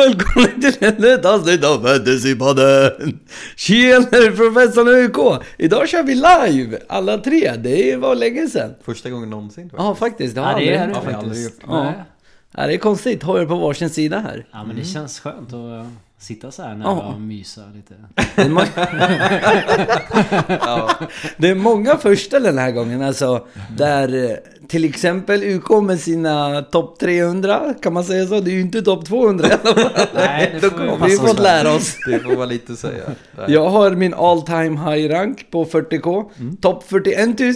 välkommen till ännu ett avsnitt av Fantasypodden! Tjenare professorn ÖK! Idag kör vi live, alla tre. Det var länge sedan. Första gången någonsin Ja, faktiskt. Det har Ja, det är aldrig det hänt. aldrig faktiskt. Ja. Nej. Ja, det är konstigt. Har vi på varsin sida här. Ja men det känns skönt att sitta så här Ja. nära och mysa lite. Det är, må- det är många första den här gången. Alltså, där eh, till exempel UK med sina topp 300, kan man säga så? Det är ju inte topp 200 i alla fall. Nej, det får vi Vi fått lära oss. Det får man lite säga. Nej. Jag har min all time high rank på 40k. Topp 41 000.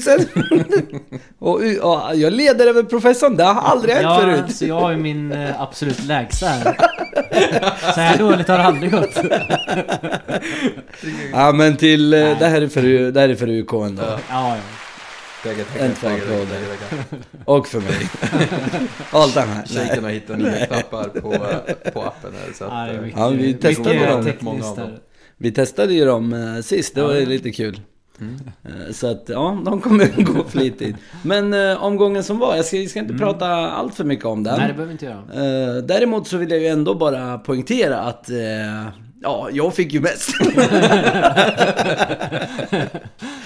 och, och jag leder över professorn. Det har aldrig hänt Ja, förut. så jag har ju min eh, absolut lägsta här. Så här dåligt har det aldrig gått. Ja men till... eh, Det här är för, det här är för UK ändå. Ja, ja. Tackar, tackar, En, två applåder. Och för mig. all time high. Shaken har hittat nya knappar på, på appen här så Ja, det är att, mycket, Ja, vi testade dem. Många av dem. Vi testade ju dem eh, sist. Det var Ja. lite kul. Mm. Eh, Så att ja, de kommer gå flitigt. Men eh, omgången som var, jag ska, jag ska inte prata allt för mycket om den. Nej det behöver vi inte göra. Eh, däremot så vill jag ju ändå bara poängtera att eh, ja, jag fick ju mest.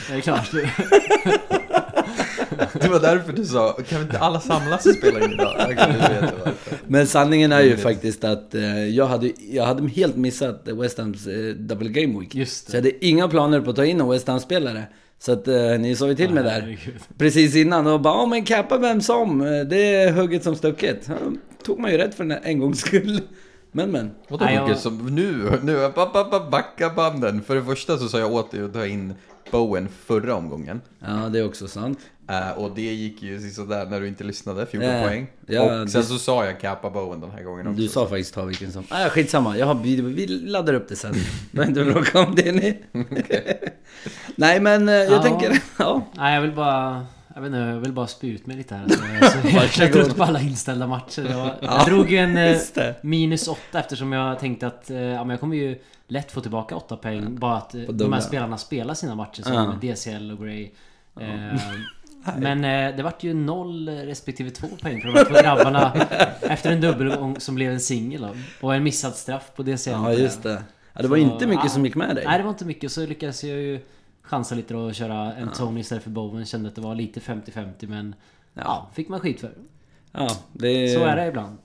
Det är klart. Det var därför du sa, kan vi inte alla samlas och spela in idag? Men sanningen är ju Rimligt. faktiskt att eh, jag, hade, jag hade helt missat West Hams eh, Double Game Week. Just det. Så jag hade inga planer på att ta in en West Ham-spelare. Så att eh, ni sa ju till mig där. Herregud. Precis innan och bara, ja men cappa vem som. Eh, Det är hugget som stucket. Ja, tog man ju rätt för den här en gångs skull. Men men. Vadå Nej, jag- hugget som nu? Nu, ba, ba, ba, backa banden. För det första så sa jag åt dig att ta in Bowen förra omgången. Ja, det är också sant. Eh, och det gick ju sådär när du inte lyssnade, 14 Ja, poäng. ja, och sen du- så sa jag kappa Bowen den här gången också. Du sa faktiskt ta vilken som... Nej, skitsamma. Jag har, vi, vi laddar upp det sen. Men inte bråka om det ni. Nej, men eh, jag Ja. tänker... Ja. Nej jag vill bara... Jag vet inte, jag vill bara spy ut mig lite här. Så, så jag är trött på alla inställda matcher. Jag, jag drog ju en eh, minus 8 eftersom jag tänkte att ja, men jag kommer ju lätt få tillbaka 8 poäng. Bara att de här spelarna spelar sina matcher som Ja. DCL och Gray. Eh, men eh, det vart ju 0 respektive 2 poäng för de här två grabbarna efter en dubbelgång som blev en singel då. Och en missad straff på DCL. Ja, just det. Ja, det var Så, inte mycket ja. som gick med dig. Nej det var inte mycket så lyckades jag ju chansa lite och köra en Tony istället för Bowen. Kände att det var lite 50-50 men ja, fick man skit för. Ja, det... Så är det ibland.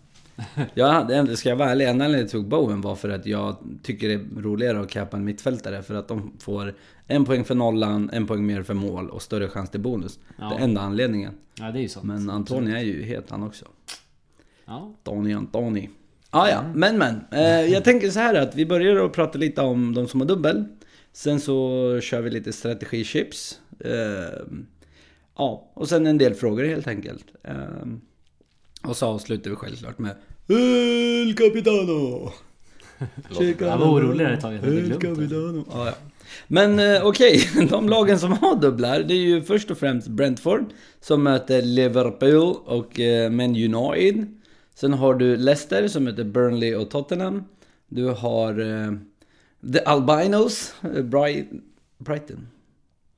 Jag hade, ändå- ska jag vara ärlig, enda anledningen jag tog Bowen var för att jag tycker det är roligare att cappa en mittfältare. För att de får en poäng för nollan, en poäng mer för mål och större chans till bonus. Ja. Det är enda anledningen. Ja det är ju sant. Men Antoni är ju het han också. Ja. Tony Antoni. Ah, ja, men men. Eh, jag tänker så här att vi börjar att prata lite om de som har dubbel. Sen så kör vi lite strategichips. Eh, ja, och sen en del frågor helt enkelt. Eh, och så avslutar vi självklart med El Capitano! Jag var orolig där ett tag, jag hade glömt det. Capitano. Ja, ja. Men eh, okej, de lagen som har dubblar, det är ju först och främst Brentford som möter Liverpool och eh, Man United. Sen har du Leicester som möter Burnley och Tottenham. Du har eh, The Albinos, eh, Bright, Brighton,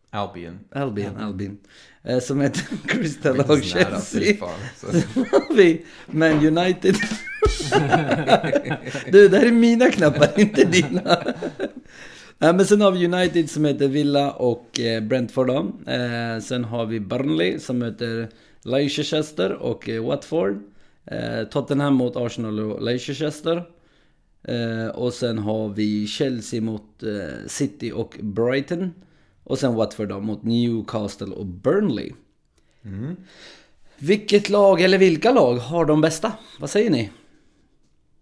Albion. Albion, Albion. Eh, som heter Crystal och Chelsea. Sen har vi Man United. du, det här är mina knappar, inte dina. Nej, men sen har vi United som heter Villa och eh, Brentford då. Eh, sen har vi Burnley som möter Leicester och eh, Watford. Eh, Tottenham mot Arsenal och Leicester. Eh, och sen har vi Chelsea mot eh, City och Brighton. Och sen Watford då mot Newcastle och Burnley. Mm. Vilket lag, eller vilka lag, har de bästa? Vad säger ni?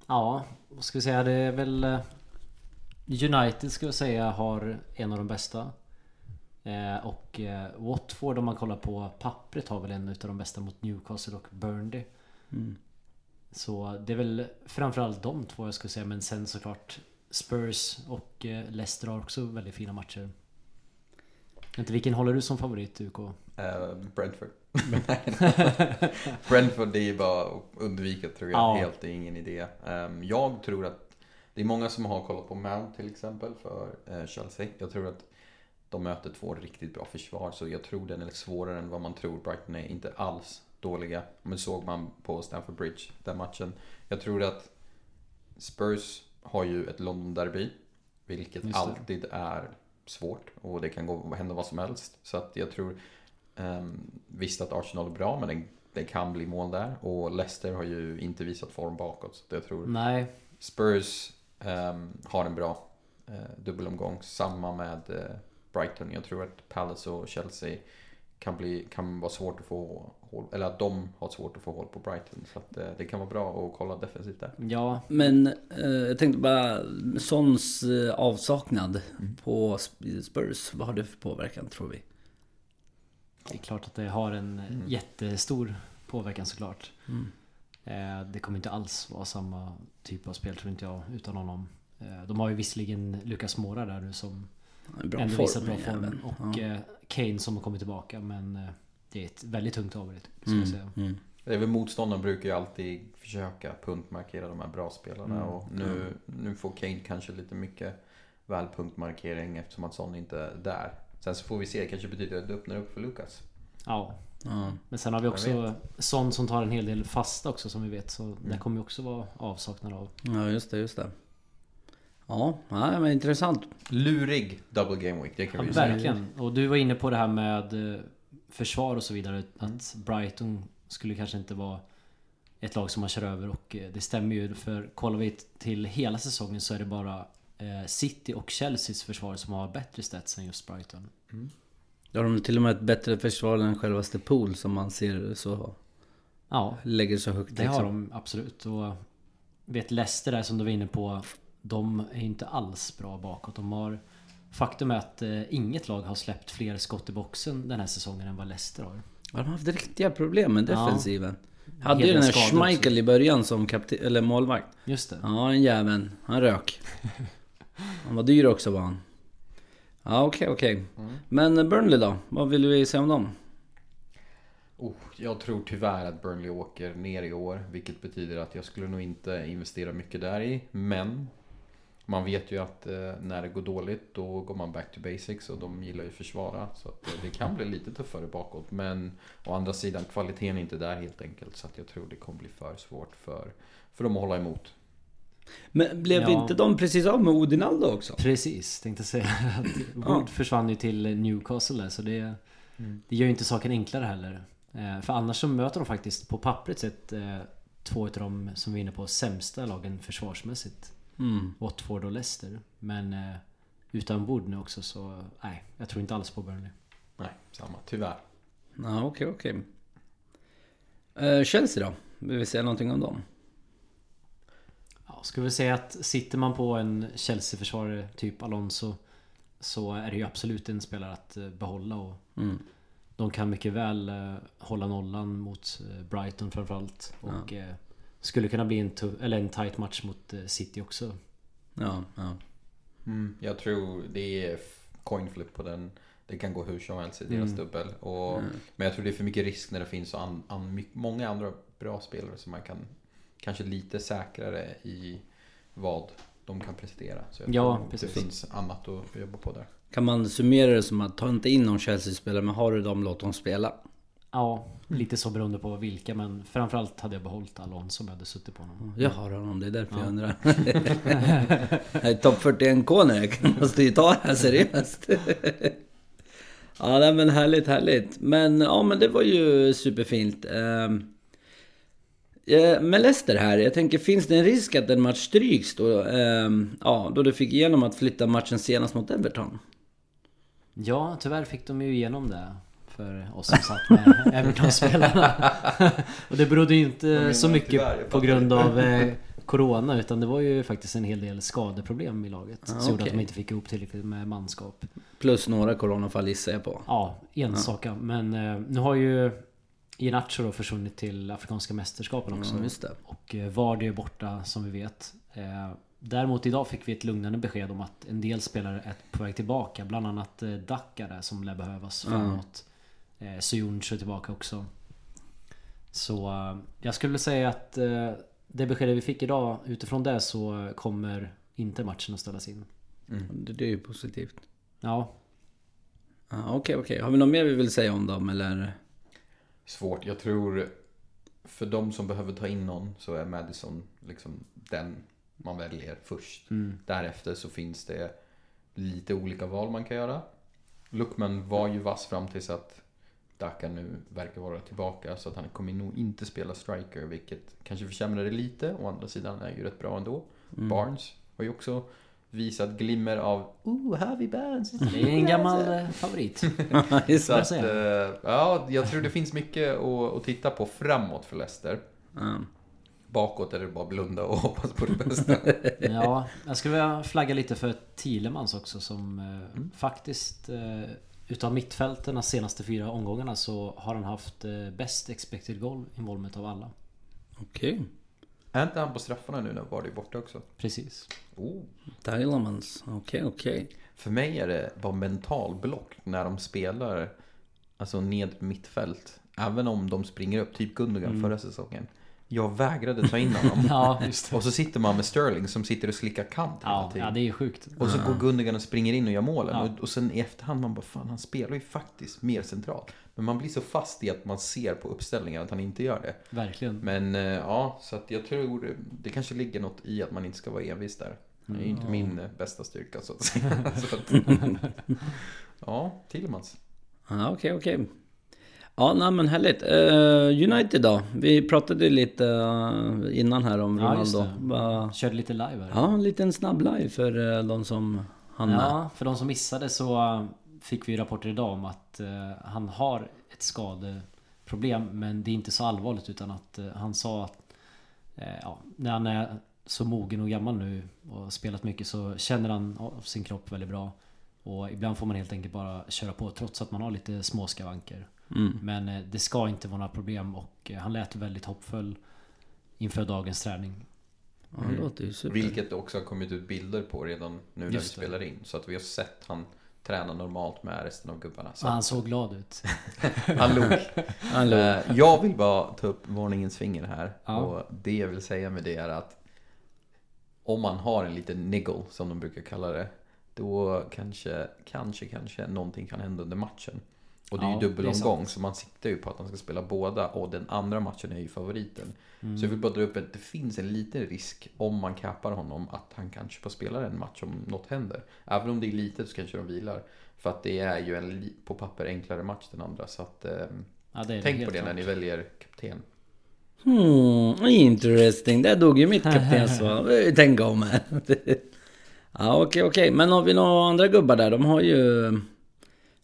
Ja, vad ska vi säga? Det är väl... United ska vi säga har en av de bästa. Eh, och eh, Watford om man kollar på pappret har väl en utav de bästa mot Newcastle och Burnley. Så det är väl framförallt de två jag skulle säga. Men sen såklart Spurs och eh, Leicester har också väldigt fina matcher. Jag Inte vilken håller du som favorit UK? Eh, Brentford. Brentford det är ju bara att undvika tror jag Ja. helt, det är ingen idé. Ehm, jag tror att det är många som har kollat på Mount till exempel för eh, Chelsea. Jag tror att de möter två riktigt bra försvar så jag tror den är svårare än vad man tror. Brighton är inte alls dåliga. Men såg man på Stamford Bridge den matchen. Jag tror att Spurs har ju ett London-derby. Vilket alltid är svårt och det kan gå, hända vad som helst. Så att jag tror um, Visst att Arsenal är bra men det, det kan bli mål där. Och Leicester har ju inte visat form bakåt. Så jag tror Nej, Spurs ehm, har en bra uh, dubbelomgång. Samma med eh, Brighton. Jag tror att Palace och Chelsea kan, bli, kan vara svårt att få håll, eller att de har svårt att få håll på Brighton. Så att eh, det kan vara bra att kolla defensivt där. ja. Men eh, jag tänkte bara, Sons eh, avsaknad på Sp- Spurs, vad har det för påverkan tror vi? Det är klart att det har en jättestor påverkan såklart. Eh, Det kommer inte alls vara samma typ av spel tror inte jag utan honom. Eh, De har ju visserligen Lucas Moura där nu som Bra ändå form, visat bra form. jäveln. Och Ja. eh, Kane som har kommit tillbaka men eh, det är ett väldigt tungt säga. Mm. Det är väl motståndaren brukar ju alltid försöka punktmarkera de här bra spelarna. Och nu, nu får Kane kanske lite mycket väl punktmarkering eftersom att Son inte är där. Sen så får vi se, kanske betyder att det öppnar upp för Lukas. Ja. Men sen har vi också sån som tar en hel del fasta också som vi vet. Så Mm. det kommer ju också vara avsaknad av. ja, just det, just det. Ja, nej, men intressant. Lurig double game week, det kan Ja, vi ju säga. verkligen. Och du var inne på det här med eh, försvar och så vidare. Att Brighton skulle kanske inte vara ett lag som man kör över och eh, det stämmer ju. För kollar vi till hela säsongen så är det bara eh, City och Chelseas försvar som har bättre stats än just Brighton. Då har de till och med ett bättre försvar än självaste Pool som man ser så Ja, lägger så högt. det har liksom. de absolut. Och vet Leicester där som du var inne på. De är inte alls bra bakåt. De har Faktum är att eh, inget lag har släppt fler skott i boxen den här säsongen än vad Leicester har. Ja, de har haft riktiga problem med Ja. defensiven. Hade Hel ju den här. Schmeichel i början som kapten, eller målvakt. Just det. Ja, den jäveln. Han rök. Han var dyr också var han. Ja, okej, okej. Men Burnley då? Vad vill vi säga om dem? Oh, jag tror tyvärr att Burnley åker ner i år. Vilket betyder att jag skulle nog inte investera mycket där i. Men man vet ju att eh, när det går dåligt då går man back to basics och de gillar ju att försvara. Så att, eh, det kan bli lite tuffare bakåt. Men å andra sidan kvaliteten är inte där helt enkelt. Så att jag tror det kommer bli för svårt för, för dem att hålla emot. Men blev Ja. inte de precis av med Odinaldo också? Precis, tänkte säga att Wood försvann ju till Newcastle där, så det, det gör ju inte saken enklare heller. Eh, För annars så möter de faktiskt på pappret sett eh, två av de, som vi är inne på, sämsta lagen försvarsmässigt. Mm. Watford och Leicester. Men eh, utan Wood nu också så, nej, jag tror inte alls på Burnley. Nej, samma. Tyvärr. Ja, okej, okej. Eh, Chelsea då? Vill vi säga någonting om dem? Ja, skulle vi säga att sitter man på en Chelsea-försvarare typ Alonso Så är det ju absolut en spelare att eh, behålla och Mm. De kan mycket väl eh, hålla nollan mot eh, Brighton framförallt Och eh, Skulle kunna bli en, tu- eller en tight match mot City också Ja, ja. Mm, jag tror det är coin flip på den. Det kan gå hur som helst i deras dubbel. Och, Men jag tror det är för mycket risk när det finns så an, an, många andra bra spelare som man kan kanske lite säkrare i vad de kan prestera. Så jag Ja, tror precis. det finns annat att jobba på där. Kan man summera det som att ta inte in någon Chelsea-spelare men har du dem, låt dem spela. Ja, lite så beroende på vilka men framförallt hade jag behållit Alonso om jag hade suttit på honom Jag har honom, det är därför jag undrar. Jag är topp 41K nu, jag måste ju ta det här seriöst. Ja, nej, men härligt, härligt. Men ja, men det var ju superfint. Ehm, ja, Med Leicester här, jag tänker finns det en risk att en match stryks då? Ehm, Ja, då du fick igenom att flytta matchen senast mot Everton? Ja, tyvärr fick de ju igenom det För oss som satt med Everton-spelarna Och det berodde ju inte så mycket tyvärr? På grund av eh, Corona Utan det var ju faktiskt en hel del skadeproblem i laget Ah, Som gjorde att okej. de inte fick ihop tillräckligt med manskap Plus några coronafall gissar jag på. Ja, enstaka Men eh, nu har ju Iheanacho då försvunnit till Afrikanska mästerskapen också. Det. Och eh, Vardy är borta som vi vet. Eh, Däremot idag fick vi ett lugnande besked om att en del spelare är på väg tillbaka. Bland annat eh, Dacca där som lär behövas framåt. Eh, Suyuncu är tillbaka också. Så jag skulle säga att Det beskedet vi fick idag Utifrån det så kommer inte matchen att ställas in. Det, det är ju positivt. Ja, Ja, Okej, okej. Har vi något mer vi vill säga om dem eller? Svårt. Jag tror för de som behöver ta in någon så är Madison liksom den man väljer först. Mm. Därefter så finns det lite olika val man kan göra. Luckman var ju vass fram tills att Daka nu verkar vara tillbaka så att han kommer nog inte spela striker vilket kanske försämrar det lite. Å andra sidan är ju rätt bra ändå. Mm. Barnes har ju också visat glimmer av Oh, Harvey Barnes! Det är en gammal eh, favorit. Så att, eh, ja, jag tror det finns mycket att, att titta på framåt för Leicester. Ja. Bakåt är det bara blunda och hoppas på det bästa. Ja, jag skulle vilja flagga lite för Thielemans också som eh, faktiskt eh, Utav mittfälten de senaste fyra omgångarna så har han haft bäst expected goal involvement av alla. Okej. Är inte han på straffarna nu när Vardy är borta också? Precis. Oh. Diamonds. Okej, okej. För mig är det bara mental block när de spelar Alltså ned mittfält Även om de springer upp, typ Gundogan förra säsongen Jag vägrade ta in honom Ja, just det. Och så sitter man med Sterling som sitter och slickar kant hela Ja, tiden ja, det är ju sjukt. Och så går Gundogan och springer in och gör målen Ja. och, och sen i efterhand man bara fan han spelar ju faktiskt mer centralt Men man blir så fast i att man ser på uppställningen att han inte gör det Verkligen. Men eh, ja, så att jag tror det kanske ligger något i att man inte ska vara envis där Det är ju inte min eh, bästa styrka så att säga så att, Ja, Tillmans Ja, okej, okej. Ja, nej men härligt. Eh, United då? Vi pratade lite eh, innan här om Ja, Ronaldo. det. Va- Körde lite live här. Ja, en liten snabb live för eh, de som hann. Ja, för de som missade så fick vi rapporter idag om att han har ett skadeproblem men det är inte så allvarligt utan att han sa att ja, när han är så mogen och gammal nu och spelat mycket så känner han av sin kropp väldigt bra. Och ibland får man helt enkelt bara köra på trots att man har lite små skavanker. Mm. Men eh, det ska inte vara några problem och eh, han lät väldigt hoppfull inför dagens träning. Ja, det låter ju super. Vilket det också har kommit ut bilder på redan nu när vi Just det. spelar in Så att vi har sett han träna normalt med resten av gubbarna så Så han såg glad ut. Han log Hallå. Eh, Jag vill bara ta upp varningens finger här. Ja. Och det jag vill säga med det är att om man har en liten niggle, som de brukar kalla det, då kanske, kanske, kanske någonting kan hända under matchen. Och det är Ja, ju det dubbelomgång, så man siktar ju på att han ska spela båda. Och den andra matchen är ju favoriten. Mm. Så jag vill bara dra upp att det finns en liten risk, om man kapar honom, att han kanske får spela en match om något händer. Även om det är litet så kanske de vilar. För att det är ju en på papper enklare match den andra. Så att, ehm, Ja, det tänk helt på det klart. när ni väljer kapten. Hmm, interesting. Där dog ju mitt kaptensval. Tänka om. Ja, okej, okej. Men har vi några andra gubbar där? De har ju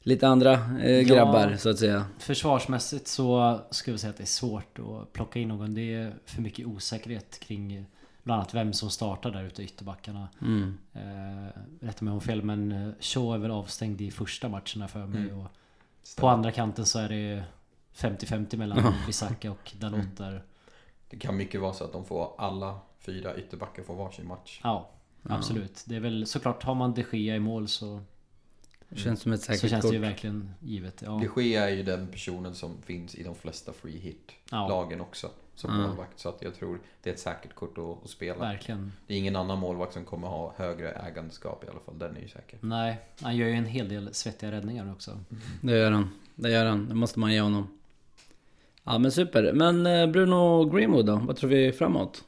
lite andra eh, Ja. grabbar, så att säga. Försvarsmässigt så skulle jag säga att det är svårt att plocka in någon. Det är för mycket osäkerhet kring bland annat vem som startar där ute i ytterbackarna. Mm. Eh, rätta mig om fel men eh, Shaw är väl avstängd i första matcherna för mig. Mm. Och på andra kanten så är det 50-50 mellan Bisaka och Dalot där. Det kan mycket vara så att de får alla fyra ytterbackar får varsin match. Ja, Ja. absolut. Det är väl såklart har man de Gea i mål så, Känns som ett så säkert känns kort. det ju verkligen givet. Ja, De Gea är ju den personen som finns i de flesta free hit-lagen också. Som Ja. målvakt. Så att jag tror det är ett säkert kort att, att spela. verkligen. Det är ingen annan målvakt som kommer ha högre ägandeskap i alla fall. Den är ju säker. Nej, han gör ju en hel del svettiga räddningar också. Det gör han. Det gör han. Det måste man ge honom. Ja men super. Men eh, Bruno Greenwood då? Vad tror vi framåt?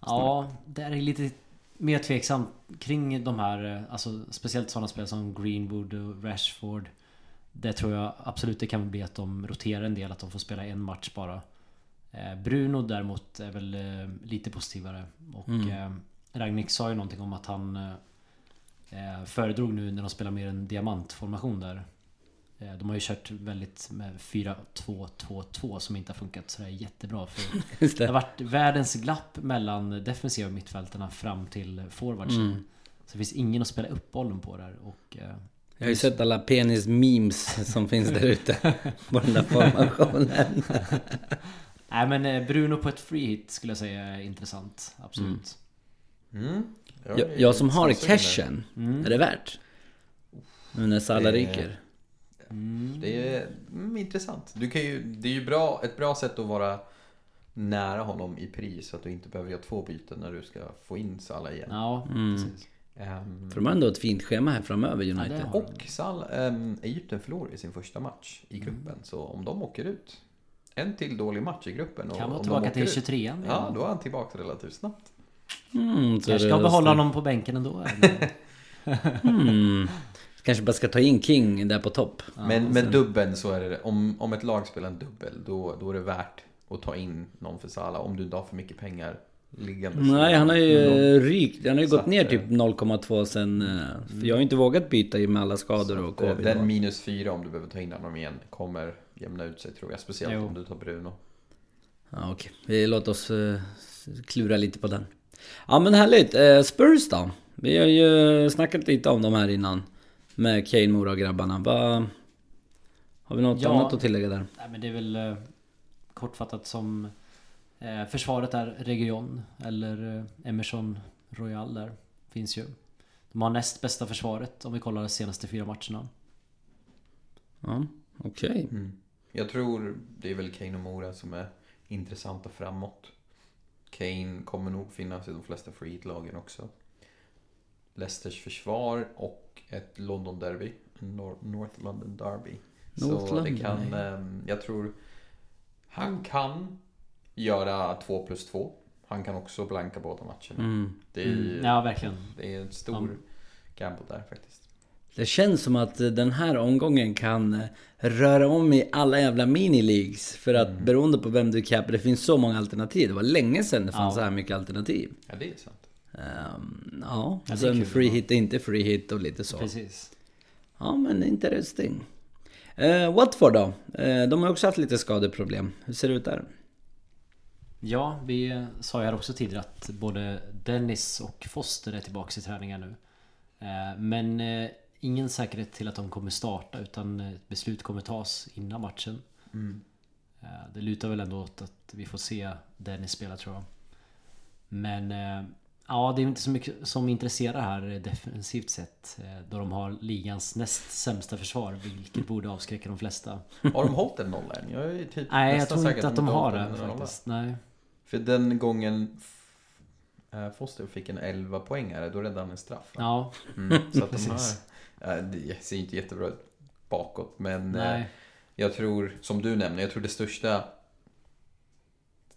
Ja, det är lite mer tveksamt kring de här, eh, alltså speciellt sådana spel som Greenwood och Rashford. Det tror jag absolut det kan bli att de roterar en del, att de får spela en match bara. Eh, Bruno däremot är väl eh, lite positivare. Och Mm. Ragnik sa ju någonting om att han föredrog nu när de spelar mer en diamantformation där. Eh, De har ju kört väldigt med 4-2-2-2 som inte har funkat sådär jättebra. För det har varit världens glapp mellan defensiva mittfältarna fram till forwardsen. Mm. Så det finns ingen att spela upp bollen på där. Och, eh, Jag har ju sett alla penis-memes som finns där ute. På den där formationen. nej men eh, Bruno på ett free hit skulle jag säga är intressant. Absolut. Mm. Jag, jag som har cashen, Mm. är det värt? Nu när Salah Det- ryker. Mm. Det är mm, intressant. Du kan ju, det är ju bra, ett bra sätt att vara nära honom i pris. Så att du inte behöver göra två byten när du ska få in Salah igen. Ja, Mm. precis. Ehm, För de har ändå ett fint schema här framöver Ja, United. har- och Sal, um, Egypten förlorade sin första match i gruppen. Så om de åker ut, en till dålig match i gruppen. Och Kan vara tillbaka till ut, 23 Ja, då är han tillbaka relativt snabbt. Mm, så Kanske det- ska behålla honom på bänken ändå. eller? Kanske bara ska ta in King där på topp. Men med dubbeln så är det, om, om ett lag spelar en dubbel, då, då är det värt att ta in någon för Salah. Om du inte har för mycket pengar liggande. Nej, han har ju Men eh, rykt. Han har ju gått ner eh, typ 0,2 sen... eh, För jag har ju inte vågat byta i med alla skador och Så eh, covid. Den minus fyra om du behöver ta in honom igen kommer jämna ut sig tror jag. Speciellt Jo. om du tar Bruno. Ja, okej. Vi låter oss eh, klura lite på den. Ja men härligt. Eh, Spurs då? Vi har ju snackat lite om dem här innan. Med Kane, Mora och grabbarna. Vad... Har vi något Ja. annat att tillägga där? Nej men det är väl eh, kortfattat som eh, försvaret är Region eller eh, Emerson Royal där. Finns ju. De har näst bästa försvaret om vi kollar de senaste fyra matcherna. Ja, okej. Jag tror det är väl Kane och Mora som är intressanta framåt. Kane kommer nog finnas i de flesta free hit-lagen också. Leicesters försvar och ett London-derby. Nor- North London Derby. North Så det London, kan, ja. ehm, jag tror han kan göra 2 plus 2. Han kan också blanka båda matcherna. Mm. Det, är, Ja verkligen. det är en stor Ja. gamble där faktiskt. Det känns som att eh, den här omgången kan eh, röra om i alla jävla mini-leagues. För att Mm. beroende på vem du capar, det finns så många alternativ. Det var länge sedan det fanns Ja. så här mycket alternativ. Ja, det är sant. Ehm, ja, och sen kul free hit är inte free hit och lite så. Precis. Ja men interesting. Uh, Watford då? Eh, de har också haft lite skadeproblem. Hur ser det ut där? Ja, vi eh, sa ju här också tidigare att både Dennis och Foster är tillbaka i träningar nu. Eh, Men eh, ingen säkerhet till att de kommer starta utan eh, ett beslut kommer tas innan matchen. Eh, Det lutar väl ändå åt att vi får se Dennis spela tror jag. Men eh, ja, det är inte så mycket som intresserar här eh, defensivt sett. eh, Då de har ligans näst sämsta försvar, vilket borde avskräcka de flesta. Har de hållit en nolla än? Jag är typ Nej, jag tror inte att de har det faktiskt. Nej. För den gången eh, Foster fick en 11 poängare, då räddade han en straff. va? Ja, Mm, så att de eh, det ser inte jättebra ut bakåt, men nej. jag tror, som du nämner, jag tror det största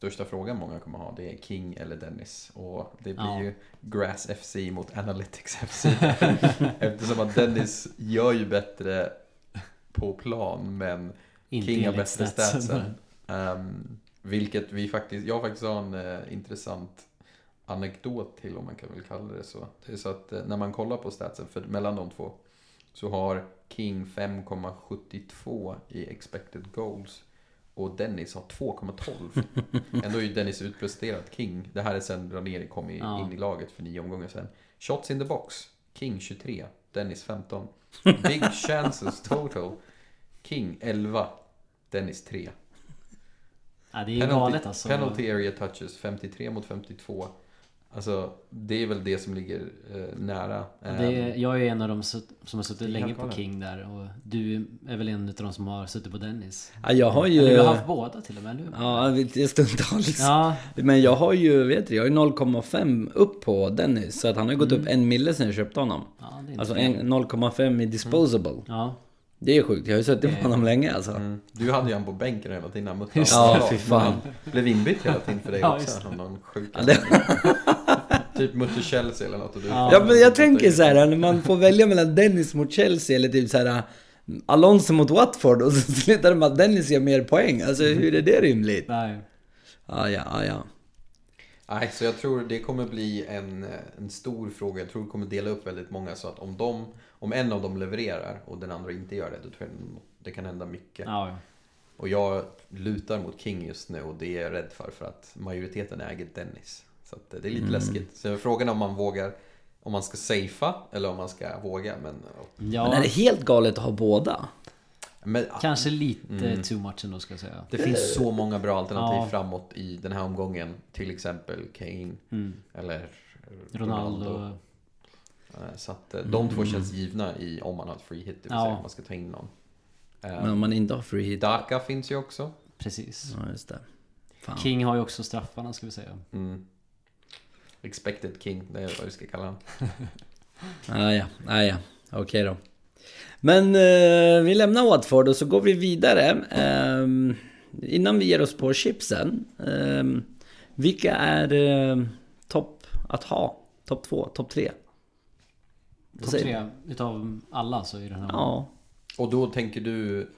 Största frågan många kommer ha, det är King eller Dennis. Och det blir Ja. ju Grass FC mot Analytics FC. Eftersom att Dennis gör ju bättre på plan, men Inte King har bästa statsen. Um, vilket vi faktiskt, jag faktiskt har en eh, intressant anekdot till om man kan väl kalla det så. Det är så att eh, när man kollar på statsen för, mellan de två så har King 5,72 i expected goals och Dennis har 2,12. Ändå är ju Dennis utpresterat King. Det här är sen Ranieri kom i, Ja. in i laget för nio omgångar sen. Shots in the box. King 23. Dennis 15. Big chances total. King 11. Dennis 3. Ja, det är ju galet alltså. penalty area touches 53 mot 52. Alltså, det är väl det som ligger eh, nära. Det är, Ehm, jag är en av dem som har suttit länge på. King där och du är väl en av dem som har suttit på Dennis. Ja, jag har ju... Eller du har haft båda till och med nu. Ja, det är stundtals. Ja, Men jag har ju, vet du, jag har ju 0,5 upp på Dennis. Så att han har ju gått Mm. upp en mille sen jag köpte honom. ja det är inte Alltså fel. en- 0,5 i disposable. Ja, Det är sjukt, jag har ju suttit på honom länge alltså. mm. Du hade ju han på bänken hela tiden. Han mötte Ja, fy fan. Han Blev inbytt hela tiden för dig Ja, också. just Av någon sjuk Ja, det, Typ mötte Chelsea eller något. Och du Ja. ja men jag tänker så här när man får välja mellan Dennis mot Chelsea eller typ så här Alonso mot Watford och så slutar det med att Dennis gör mer poäng. Alltså hur är det rimligt? nej. Ja, ja, ja, ja. Nej, så jag tror det kommer bli en, en stor fråga. Jag tror det kommer dela upp väldigt många så att om, de, om en av dem levererar och den andra inte gör det, då tror jag det kan hända mycket. Ja, ja. Och jag lutar mot King just nu och det är jag rädd för för att majoriteten äger Dennis. Så att det är lite läskigt. Så frågan är om man vågar, om man ska safea eller om man ska våga. Men, ja Men är det helt galet att ha båda? men kanske lite Mm. too much ändå ska jag säga. det finns så många bra alternativ Ja. framåt i den här omgången. Till exempel Kane Mm. eller Ronaldo. Eh, Så att eh, de två känns givna i om man har ett free hit, det vill Ja. säga om man ska ta in någon. Eh, Men om man inte har free hit? Daka finns ju också. Precis. Ja, just det. Fan. King har ju också straffarna ska vi säga. Mm. Expected King, det är vad vi ska kalla honom. Ah, ja, ah, ja. Okej då. Men eh, vi lämnar Watford och så går vi vidare. Ehm, innan vi ger oss på chipsen. ehm, vilka är eh, topp att ha? Topp två, topp tre? Topp tre utav alla så i den här Ja. Och då tänker du...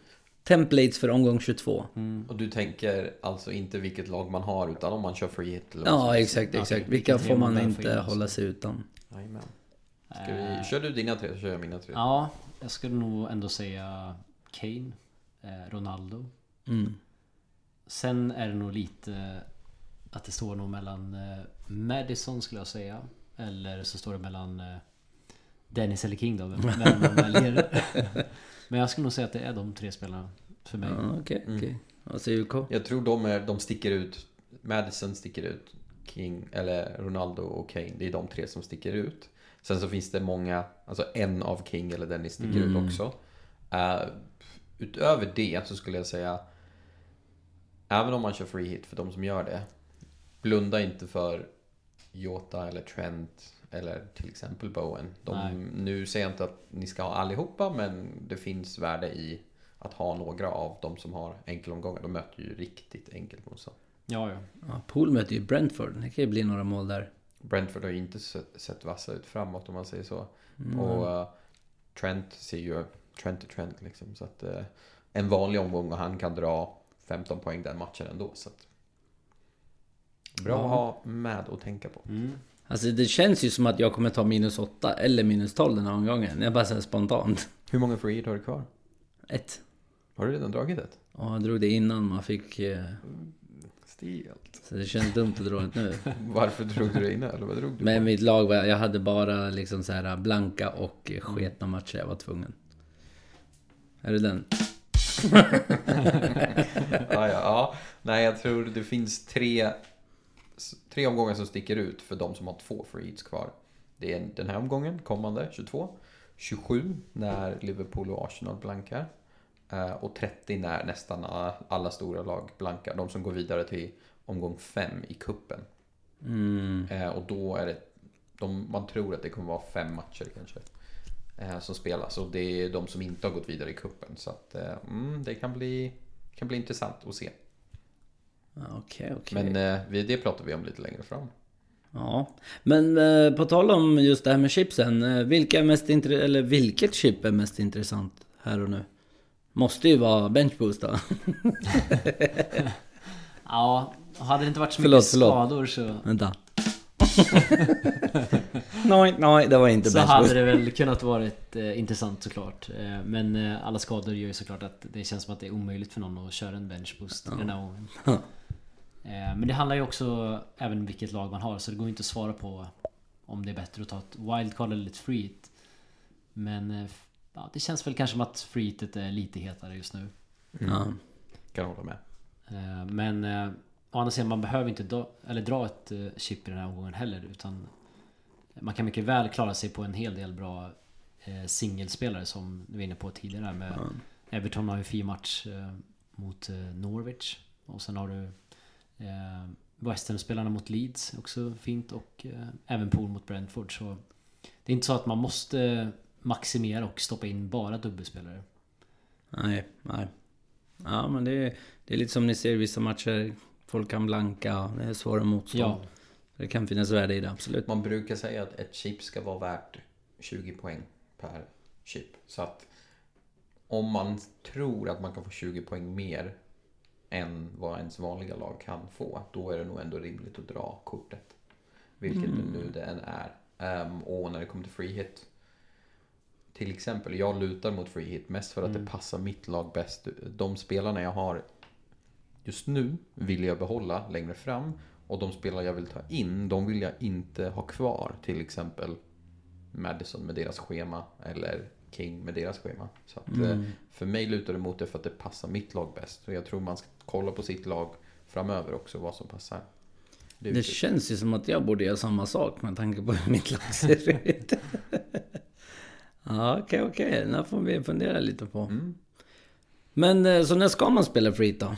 Templates för omgång 22. Och du tänker alltså inte vilket lag man har utan om man kör free hit eller Ja, helst. exakt, exakt. vilka får man inte hålla sig utan? Jajamän. Ska vi, kör du dina tre så kör jag mina tre. Ja, jag skulle nog ändå säga Kane, eh, Ronaldo. Mm. Sen är det nog lite att det står nog mellan eh, Madison skulle jag säga. Eller så står det mellan eh, Dennis eller King då. Vem vem man väljer. Men jag skulle nog säga att det är de tre spelarna för mig. Ja, okej, Mm. okej. Vad säger UK? Jag tror de, är, de sticker ut. Madison sticker ut. King, eller Ronaldo och Kane. Det är de tre som sticker ut. Sen så finns det många, alltså en av King eller Dennis sticker Mm. ut också. Eh, utöver det så skulle jag säga Även om man kör free hit för de som gör det Blunda inte för Jota eller Trent eller till exempel Bowen. De, nu säger jag inte att ni ska ha allihopa men det finns värde i att ha några av de som har enkelomgångar. De möter ju riktigt enkelt motstånd. Ja, ja. Ja, Pool möter ju Brentford. Det kan ju bli några mål där. Brentford har ju inte sett, vassa ut framåt om man säger så. Mm. Och eh, Trent ser ju Trent är Trent liksom. Så att eh, en vanlig omgång och han kan dra 15 poäng den matchen ändå. Så att, bra Ja. att ha med och tänka på. Mm. Alltså det känns ju som att jag kommer ta minus 8 eller minus 12 den här omgången. Jag bara säger spontant. Hur många free har du kvar? Ett. Har du redan dragit ett? Ja, jag drog det innan man fick... eh, Stelt. Så det känns dumt att dra det nu. Varför drog du det innan? Eller vad drog du Men på? mitt lag var... Jag hade bara liksom så här blanka och sketna matcher. Jag var tvungen. Är det den? ja, ja, ja. Nej, jag tror det finns tre, tre omgångar som sticker ut för de som har två free hits kvar. Det är den här omgången, kommande, 22. 27 när Liverpool och Arsenal blankar. Eh, Och 30 när nästan alla- stora lag blankar. De som går vidare till omgång 5 i kuppen. Mm. Eh, Och då är det, de, man tror att det kommer vara fem matcher kanske. eh, Som spelas och det är de som inte har gått vidare i kuppen. Så att mm, det kan bli, kan bli intressant att se. Ja, Okej, okej. Men eh, det pratar vi om lite längre fram. Ja. Men eh, på tal om just det här med chipsen. eh, Vilka är mest intre- eller vilket chip är mest intressant här och nu? Måste ju vara benchboost då. Ja, hade det inte varit så Förlåt, mycket förlåt. skador så... Vänta. nej, nej, det var inte Så hade det väl kunnat varit eh, intressant såklart. Eh, men eh, alla skador gör ju såklart att det känns som att det är omöjligt för någon att köra en benchboost i den här gången. Eh, men det handlar ju också även vilket lag man har så det går inte att svara på om det är bättre att ta ett wildcard eller ett free hit. Men eh, ja, det känns väl kanske som att free hitet är lite hetare just nu. Ja. Kan hålla med. Eh, Men å andra sidan, man behöver inte dra, eller dra ett chip i den här omgången heller utan man kan mycket väl klara sig på en hel del bra singelspelare som du var inne på tidigare med Everton har ju fin match mot Norwich och sen har du eh, West Ham-spelarna mot Leeds också fint och eh, även Pool mot Brentford så det är inte så att man måste maximera och stoppa in bara dubbelspelare. Nej, nej. Ja, men det är, det är lite som ni ser i vissa matcher. Folk kan blanka, det är svåra motstånd. Ja, Det kan finnas värde i det, absolut. Man brukar säga att ett chip ska vara värt 20 poäng per chip. Så att om man tror att man kan få 20 poäng mer än vad ens vanliga lag kan få, då är det nog ändå rimligt att dra kortet. Vilket det nu det än är. Ehm, och när det kommer till free hit. Till exempel, jag lutar mot free hit mest för att det passar mitt lag bäst. De spelarna jag har just nu vill jag behålla längre fram. Och de spelare jag vill ta in, de vill jag inte ha kvar. Till exempel Madison med deras schema eller King med deras schema. Så att, eh, för mig lutar det mot det för att det passar mitt lag bäst. Och jag tror man ska kolla på sitt lag framöver också, vad som passar. Det Det känns ju som att jag borde göra samma sak med tanke på hur mitt lag ser ut. Ja, okej, okej. Det här får vi fundera lite på. Mm. Men eh, så när ska man spela free då?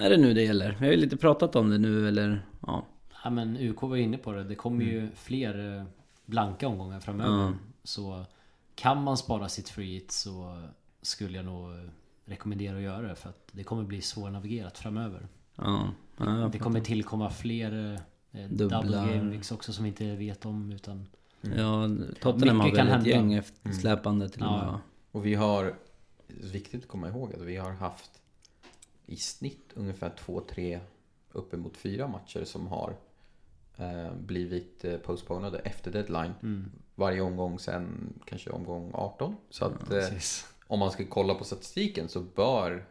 Är det nu det gäller? Vi har ju lite pratat om det nu, eller? Ja. Ja men UK var inne på det. Det kommer ju fler eh, blanka omgångar framöver. Mm. Så kan man spara sitt free hit så skulle jag nog eh, rekommendera att göra det. För att det kommer bli svårnavigerat framöver. Ja. ja Det kommer tillkomma fler Eh, Dubbla- Double game weeks också som vi inte vet om utan... Ja, Tottenham har Mycket kan väl ett gäng eftersläpande till och med Ja. Och vi har, viktigt att komma ihåg att vi har haft i snitt ungefär två, tre, uppemot fyra matcher som har eh, blivit eh, postponade efter deadline. Mm. Varje omgång sen kanske omgång 18. Så att eh, Precis. Om man ska kolla på statistiken så bör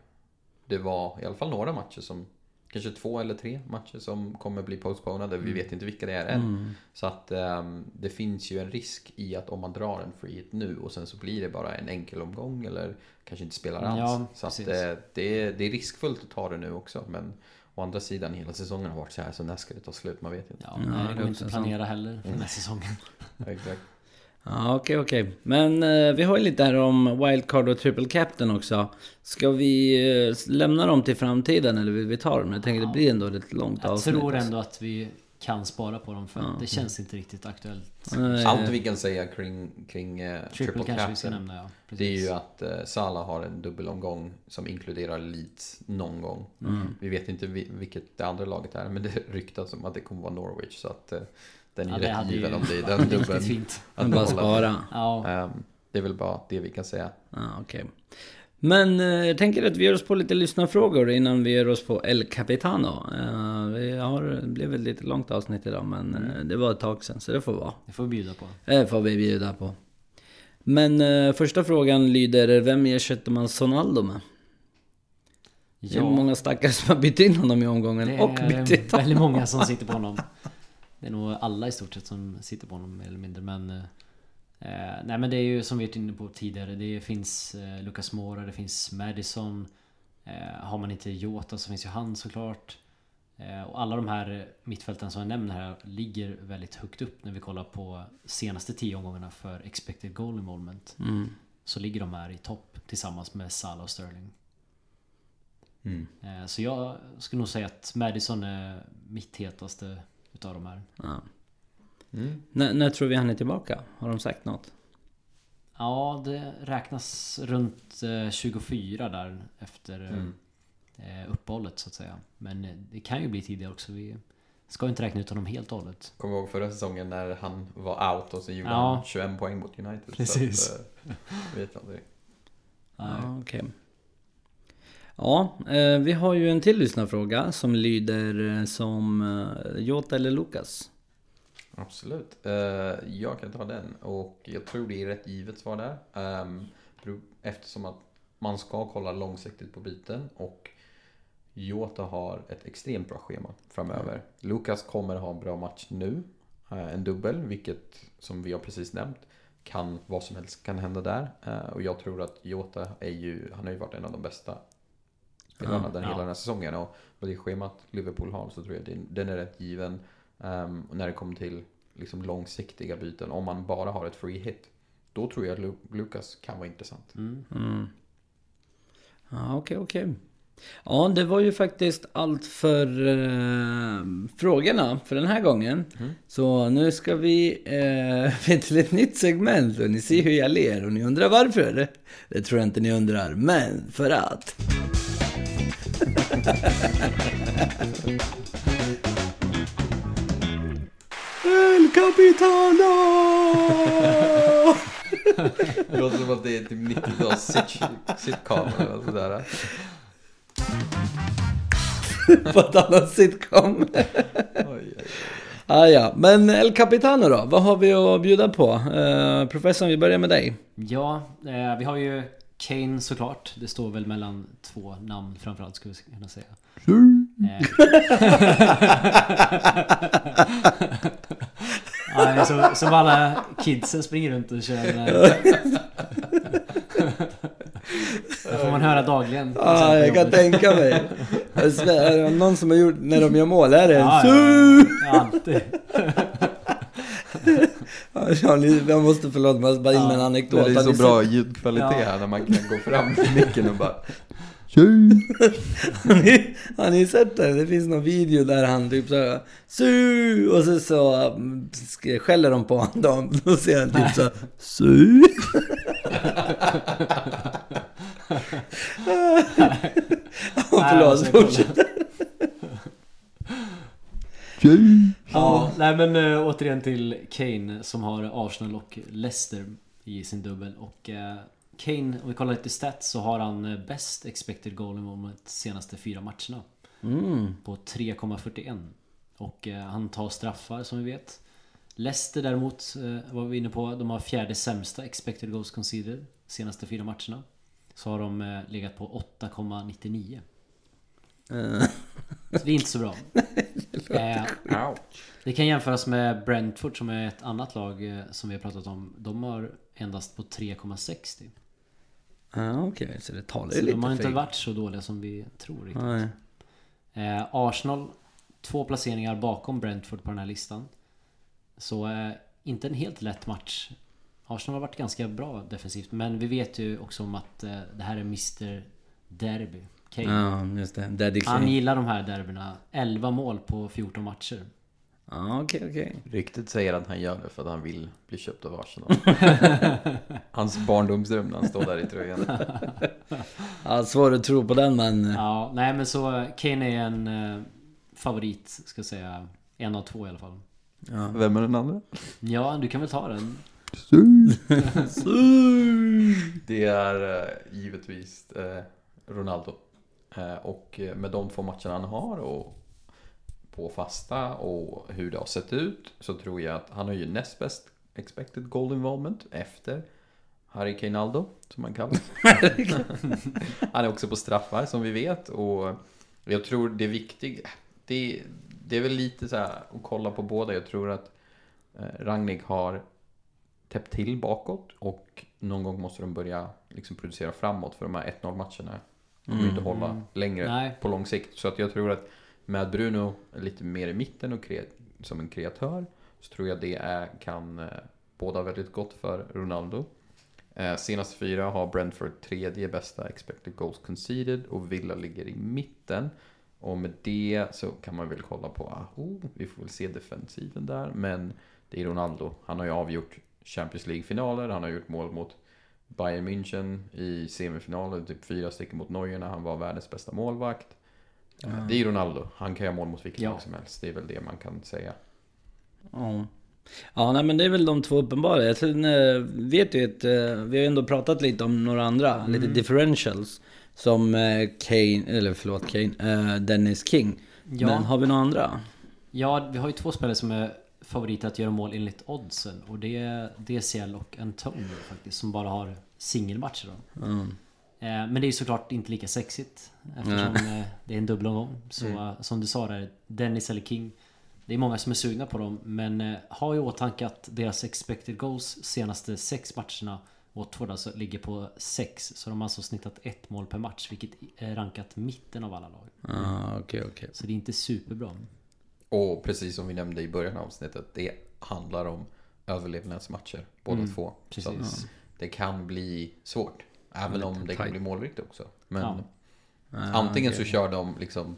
det vara i alla fall några matcher som Kanske två eller tre matcher som kommer bli postponade. Vi vet inte vilka det är än. Mm. Så att ehm, det finns ju en risk i att om man drar en free hit nu och sen så blir det bara en enkel omgång eller kanske inte spelar alls. Ja, så att eh, det, är, det är riskfullt att ta det nu också. Men å andra sidan, hela säsongen har varit så här så när ska det ta slut? Man vet inte. Ja, nej, det går inte att planera heller för den här säsongen. Exakt. Ja, okej, okej. Men eh, vi har ju lite här om Wildcard och Triple Captain också. Ska vi eh, lämna dem till framtiden eller vill vi ta dem? Jag tänker det blir ändå ett långt Jag avsnitt. tror alltså. ändå att vi kan spara på dem för det känns inte riktigt aktuellt. Nej, Allt vi kan säga kring, kring eh, Triple triple, kanske vi ska captain nämna ja. Det är ju att eh, Salah har en dubbelomgång som inkluderar Leeds någon gång. Mm. Vi vet inte vi- vilket det andra laget är, men det ryktas om att det kommer vara Norwich. Så att eh, den är Ja, rätt given om det är den. Riktigt fint. Men bara behålla. spara. Ja, Ehm, det är väl bara det vi kan säga. Ja, okej. Men eh, jag tänker att vi ger oss på lite lyssnarfrågor innan vi ger oss på El Capitano. Eh, vi har, det blev ett lite långt avsnitt idag men eh, det var ett tag sedan så det får vara. det får vi bjuda på. Det får vi bjuda på. Men första frågan lyder, vem ersätter man Sonaldo med? Det är Ja, många stackare som har bytt in honom i omgången och bytt ut honom. väldigt många som sitter på honom. Det är nog alla i stort sett som sitter på honom mer eller mindre men eh, Nej men det är ju som vi varit inne på tidigare Det finns eh, Lucas Moura, det finns Madison eh, Har man inte Jota så finns ju han såklart eh, Och alla de här mittfälten som jag nämner här ligger väldigt högt upp när vi kollar på senaste tio omgångarna för expected goal involvement Mm. Så ligger de här i topp tillsammans med Salah och Sterling Mm. Eh, Så jag skulle nog säga att Madison är mitt hetaste utav de här. Ja. Mm. När, när tror vi han är tillbaka? Har de sagt något? Ja, det räknas runt eh, 24 där efter eh, Mm. eh, uppehållet så att säga. Men eh, det kan ju bli tidigare också. Vi ska ju inte räkna ut honom helt och hållet. Kommer ihåg förra säsongen när han var out och så gjorde Ja. han 21 poäng mot United. Precis. Så att, eh, jag vet aldrig. Ja, okej. Ja, eh, vi har ju en till lyssnarfråga som lyder eh, som eh, Jota eller Lukas? Absolut. Jag kan ta den och jag tror det är rätt givet svar där. Ehm, eftersom att man ska kolla långsiktigt på byten och Jota har ett extremt bra schema framöver. Lukas kommer ha en bra match nu. en dubbel, vilket som vi har precis nämnt kan vad som helst kan hända där. Och jag tror att Jota är ju, han har ju varit en av de bästa spelarna Ja, den ja. hela den här säsongen. Och med det schemat Liverpool har så tror jag den, den är rätt given. Ehm, och när det kommer till liksom långsiktiga byten, om man bara har ett free hit, då tror jag att Lu- Lucas kan vara intressant. Mm. Mm. Ja, okej, okej. Ja, det var ju faktiskt allt för eh, frågorna för den här gången. Mm. Så nu ska vi eh, till ett nytt segment och ni ser hur jag ler och ni undrar varför. Det tror jag inte ni undrar, men för att. El Capitano! Det låter som att det är typ 90-tals sit- sitcom eller något sådär. På ett annat sitcom. Oj, oj, oj. Ah, ja, men El Capitano då? Vad har vi att bjuda på? Uh, professorn, vi börjar med dig. Ja, eh, vi har ju Kane såklart. Det står väl mellan två namn framförallt skulle vi kunna säga. Eh. ja, så, som alla kidsen springer runt och kör. Det får man höra dagligen. Ja, exempel jag kan tänka mig. Är det någon som har gjort, när de gör mål, är det Ja, Su! ja, alltid. Jag måste förlåta mig, bara in med en anekdot. Det är så bra ljudkvalitet Ja. här när man kan gå fram till micken och bara Har ni, har ni sett det? Det finns någon video där han typ så Su! Och så, så sk- skäller de på honom. Då ser han typ så Su! oh, förlåt, alltså, Ja, nej men äh, återigen till Kane som har Arsenal och Leicester i sin dubbel. Och äh, Kane, om vi kollar lite stats så har han eh, bäst expected goal involvement de senaste fyra matcherna. Mm. På 3,41. Och äh, han tar straffar som vi vet. Leicester däremot, äh, var vi inne på, de har fjärde sämsta expected goals conceded senaste fyra matcherna. Så har de äh, legat på 8,99. Eh, Så det är inte så bra. Eh, det kan jämföras med Brentford som är ett annat lag eh, som vi har pratat om. De har endast på 3,60. Ja okej, så det talar ju Så lite de har inte för- varit så dåliga som vi tror riktigt. Eh, Arsenal, två placeringar bakom Brentford på den här listan. Så eh, inte en helt lätt match. Arsenal har varit ganska bra defensivt. Men vi vet ju också om att eh, det här är Mr Derby. Kane. Ja, just det. Daddy Han Kane. gillar de här derbyna. 11 mål på 14 matcher. Ja, okej, okej. Ryktet säger att han gör det för att han vill bli köpt av Arsenal. Hans barndomsdröm när han står där i tröjan. Ja, svår att tro på den men... Ja, nej men så Kane är en eh, favorit, ska jag säga. En av två i alla fall. Ja. Vem är den andra? Ja, du kan väl ta den. Det är eh, givetvis eh, Ronaldo. Eh, och med de två matcherna han har och på fasta och hur det har sett ut så tror jag att han har ju näst bäst expected goal involvement efter Harry Keinaldo som han kallas. han är också på straffar som vi vet och jag tror det är viktigt. Det, det är väl lite så här att kolla på båda. Jag tror att eh, Rangnick har täppt till bakåt och någon gång måste de börja liksom producera framåt för de här 1-0 matcherna kommer ju inte hålla längre Nej. på lång sikt. Så att jag tror att med Bruno lite mer i mitten och kre- som en kreatör så tror jag det är, kan eh, båda väldigt gott för Ronaldo. Eh, senaste fyra har Brentford tredje bästa expected goals conceded och Villa ligger i mitten. Och med det så kan man väl kolla på, ah, oh, vi får väl se defensiven där. Men det är Ronaldo. Han har ju avgjort Champions League-finaler, han har gjort mål mot Bayern München i semifinaler, typ fyra stycken mot Neuer när han var världens bästa målvakt. Eh, Det är Ronaldo, han kan göra mål mot vilket Ja. lag som helst. Det är väl det man kan säga. Ja. Ja, nej, men det är väl de två uppenbara. Sen eh, vet ju att eh, vi har ändå pratat lite om några andra, lite differentials. Som eh, Kane, eller förlåt Kane, Dennis King. Ja. Men har vi några andra? Ja, vi har ju två spelare som är favoriter att göra mål enligt oddsen. Och det är DCL och Antonio faktiskt, som bara har singelmatcher då. Mm. Eh, Men det är såklart inte lika sexigt Eftersom eh, det är en dubbelomgång Så eh, som du sa där, Dennis eller King Det är många som är sugna på dem Men eh, ha i åtanke att deras expected goals senaste sex matcherna Watford alltså ligger på 6 Så de har alltså snittat ett mål per match Vilket är rankat mitten av alla lag Ja, okej, okej. Så det är inte superbra Och precis som vi nämnde i början av avsnittet, det handlar om överlevnadsmatcher, båda två. Så Mm, precis. att det kan bli svårt. Även om det kan tight. bli målrikt också. Men Ja. antingen så kör de liksom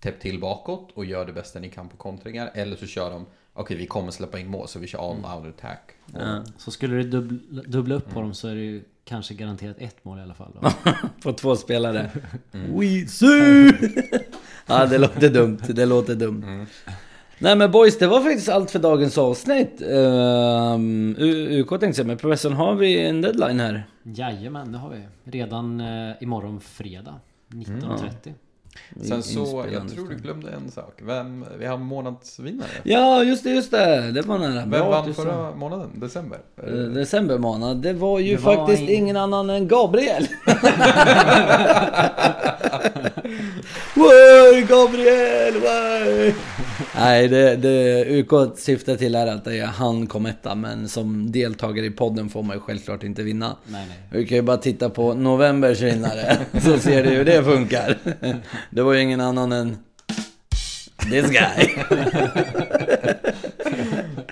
täpp till bakåt och gör det bästa ni kan på kontringar. Eller så kör de, okej vi kommer släppa in mål så vi kör Mm. all out attack. Och, Ja. Så skulle du dubbla, dubbla upp på dem så är det ju kanske garanterat ett mål i alla fall då. På två spelare. We see! ja, det låter dumt. Det låter dumt. Nej men boys, det var faktiskt allt för dagens avsnitt. Um, UK tänkte jag men professorn har vi en deadline här? Jajamän, det har vi. Redan eh, imorgon fredag 19.30. Sen så, jag tror du glömde en sak. Vem, vi har månadsvinnare. Ja, just det, just det. Det var nära. Vem Bra vann förra månaden? December? Eh, December månad. Det var ju Det var faktiskt ing- ingen annan än Gabriel. Gabriel! Nej, det, det UK syftar till är att han kom etta, men som deltagare i podden får man ju självklart inte vinna. Nej, nej. Vi kan ju bara titta på novembers vinnare, så ser du hur det funkar. Det var ju ingen annan än this guy.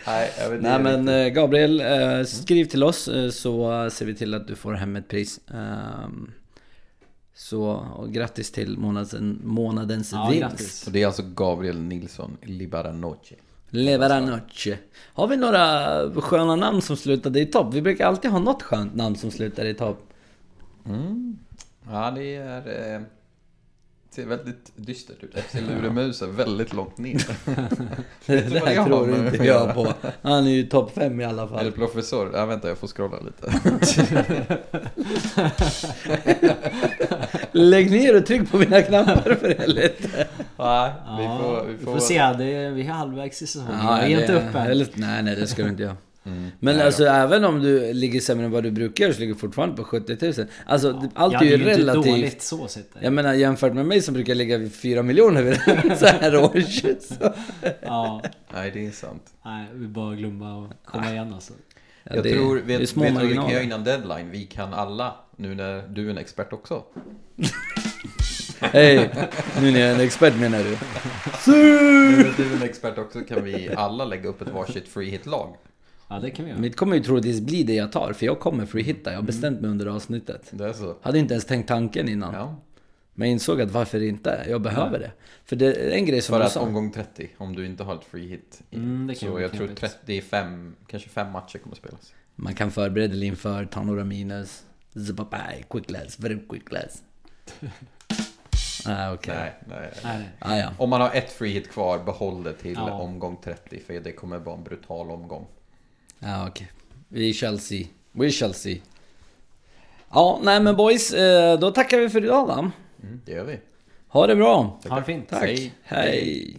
Nej, Nej men eh, Gabriel, eh, skriv till oss eh, så ser vi till att du får hem ett pris. Ehm, Så och grattis till månadens, månadens Ja, vinst. grattis. Och det är alltså Gabriel Nilsson Libaranoche. Levera noche. Har vi några sköna namn som slutade i topp? Vi brukar alltid ha något skönt namn som slutar i topp. Mm. Ja, det är... Eh, ser väldigt dystert ut. FC Luremus är väldigt långt ner. Det där tror inte jag på. Han är ju topp 5 i alla Eller fall. professor. Ja, vänta, jag får scrolla lite. Lägg ner och tryck på mina knappar för helvete. Nej, vi Ja, får... Vi vi får, får se. Det, vi är halvvägs i säsongen. vi är inte uppe eller- Nej, nej det ska du inte göra. Mm. Men Nej alltså då. även om du ligger sämre än vad du brukar göra så ligger du fortfarande på 70 000. Alltså det- allt Ja, är ju det är relativt. dåligt så sett. Jag menar jämfört med mig som brukar ligga vid 4 miljoner vid så här års. Så. Ja, Nej, det är sant. nej, vi bara glömma och komma igen alltså. Ja, jag det- tror, det är vet, små vet du vad vi kan göra innan deadline? Vi kan alla, nu när du är en expert också. Hej, nu när jag är en expert menar du? Nu när du är en expert också kan vi alla lägga upp ett varsitt free hit-lag. Ja, det kan vi göra. Mitt kommer ju troligtvis bli det jag tar, för jag kommer free hitta. Jag har bestämt mig under avsnittet. Det är så. Hade inte ens tänkt tanken innan. Ja. Men jag insåg att varför inte? Jag behöver det. För det är en grej som För du att sa. omgång 30, om du inte har ett free hit. Mm, det kan så vara jag tror knepigt. 30, det är fem, kanske fem matcher kommer spelas. Man kan förbereda dig inför, ta några minus. Zipapai, quick less, very quick less. ah, okej. Nej. Nej, nej. Ah, ja. Om man har ett free hit kvar, behåll det till Ja. omgång 30. För det kommer vara en brutal omgång. Ja, okej. Vi shall see. We shall see. Ja, nej men boys, eh, då tackar vi för idag va? Mm, det gör vi. Ha det bra. Ha det fint. Tack. Hej. Hej.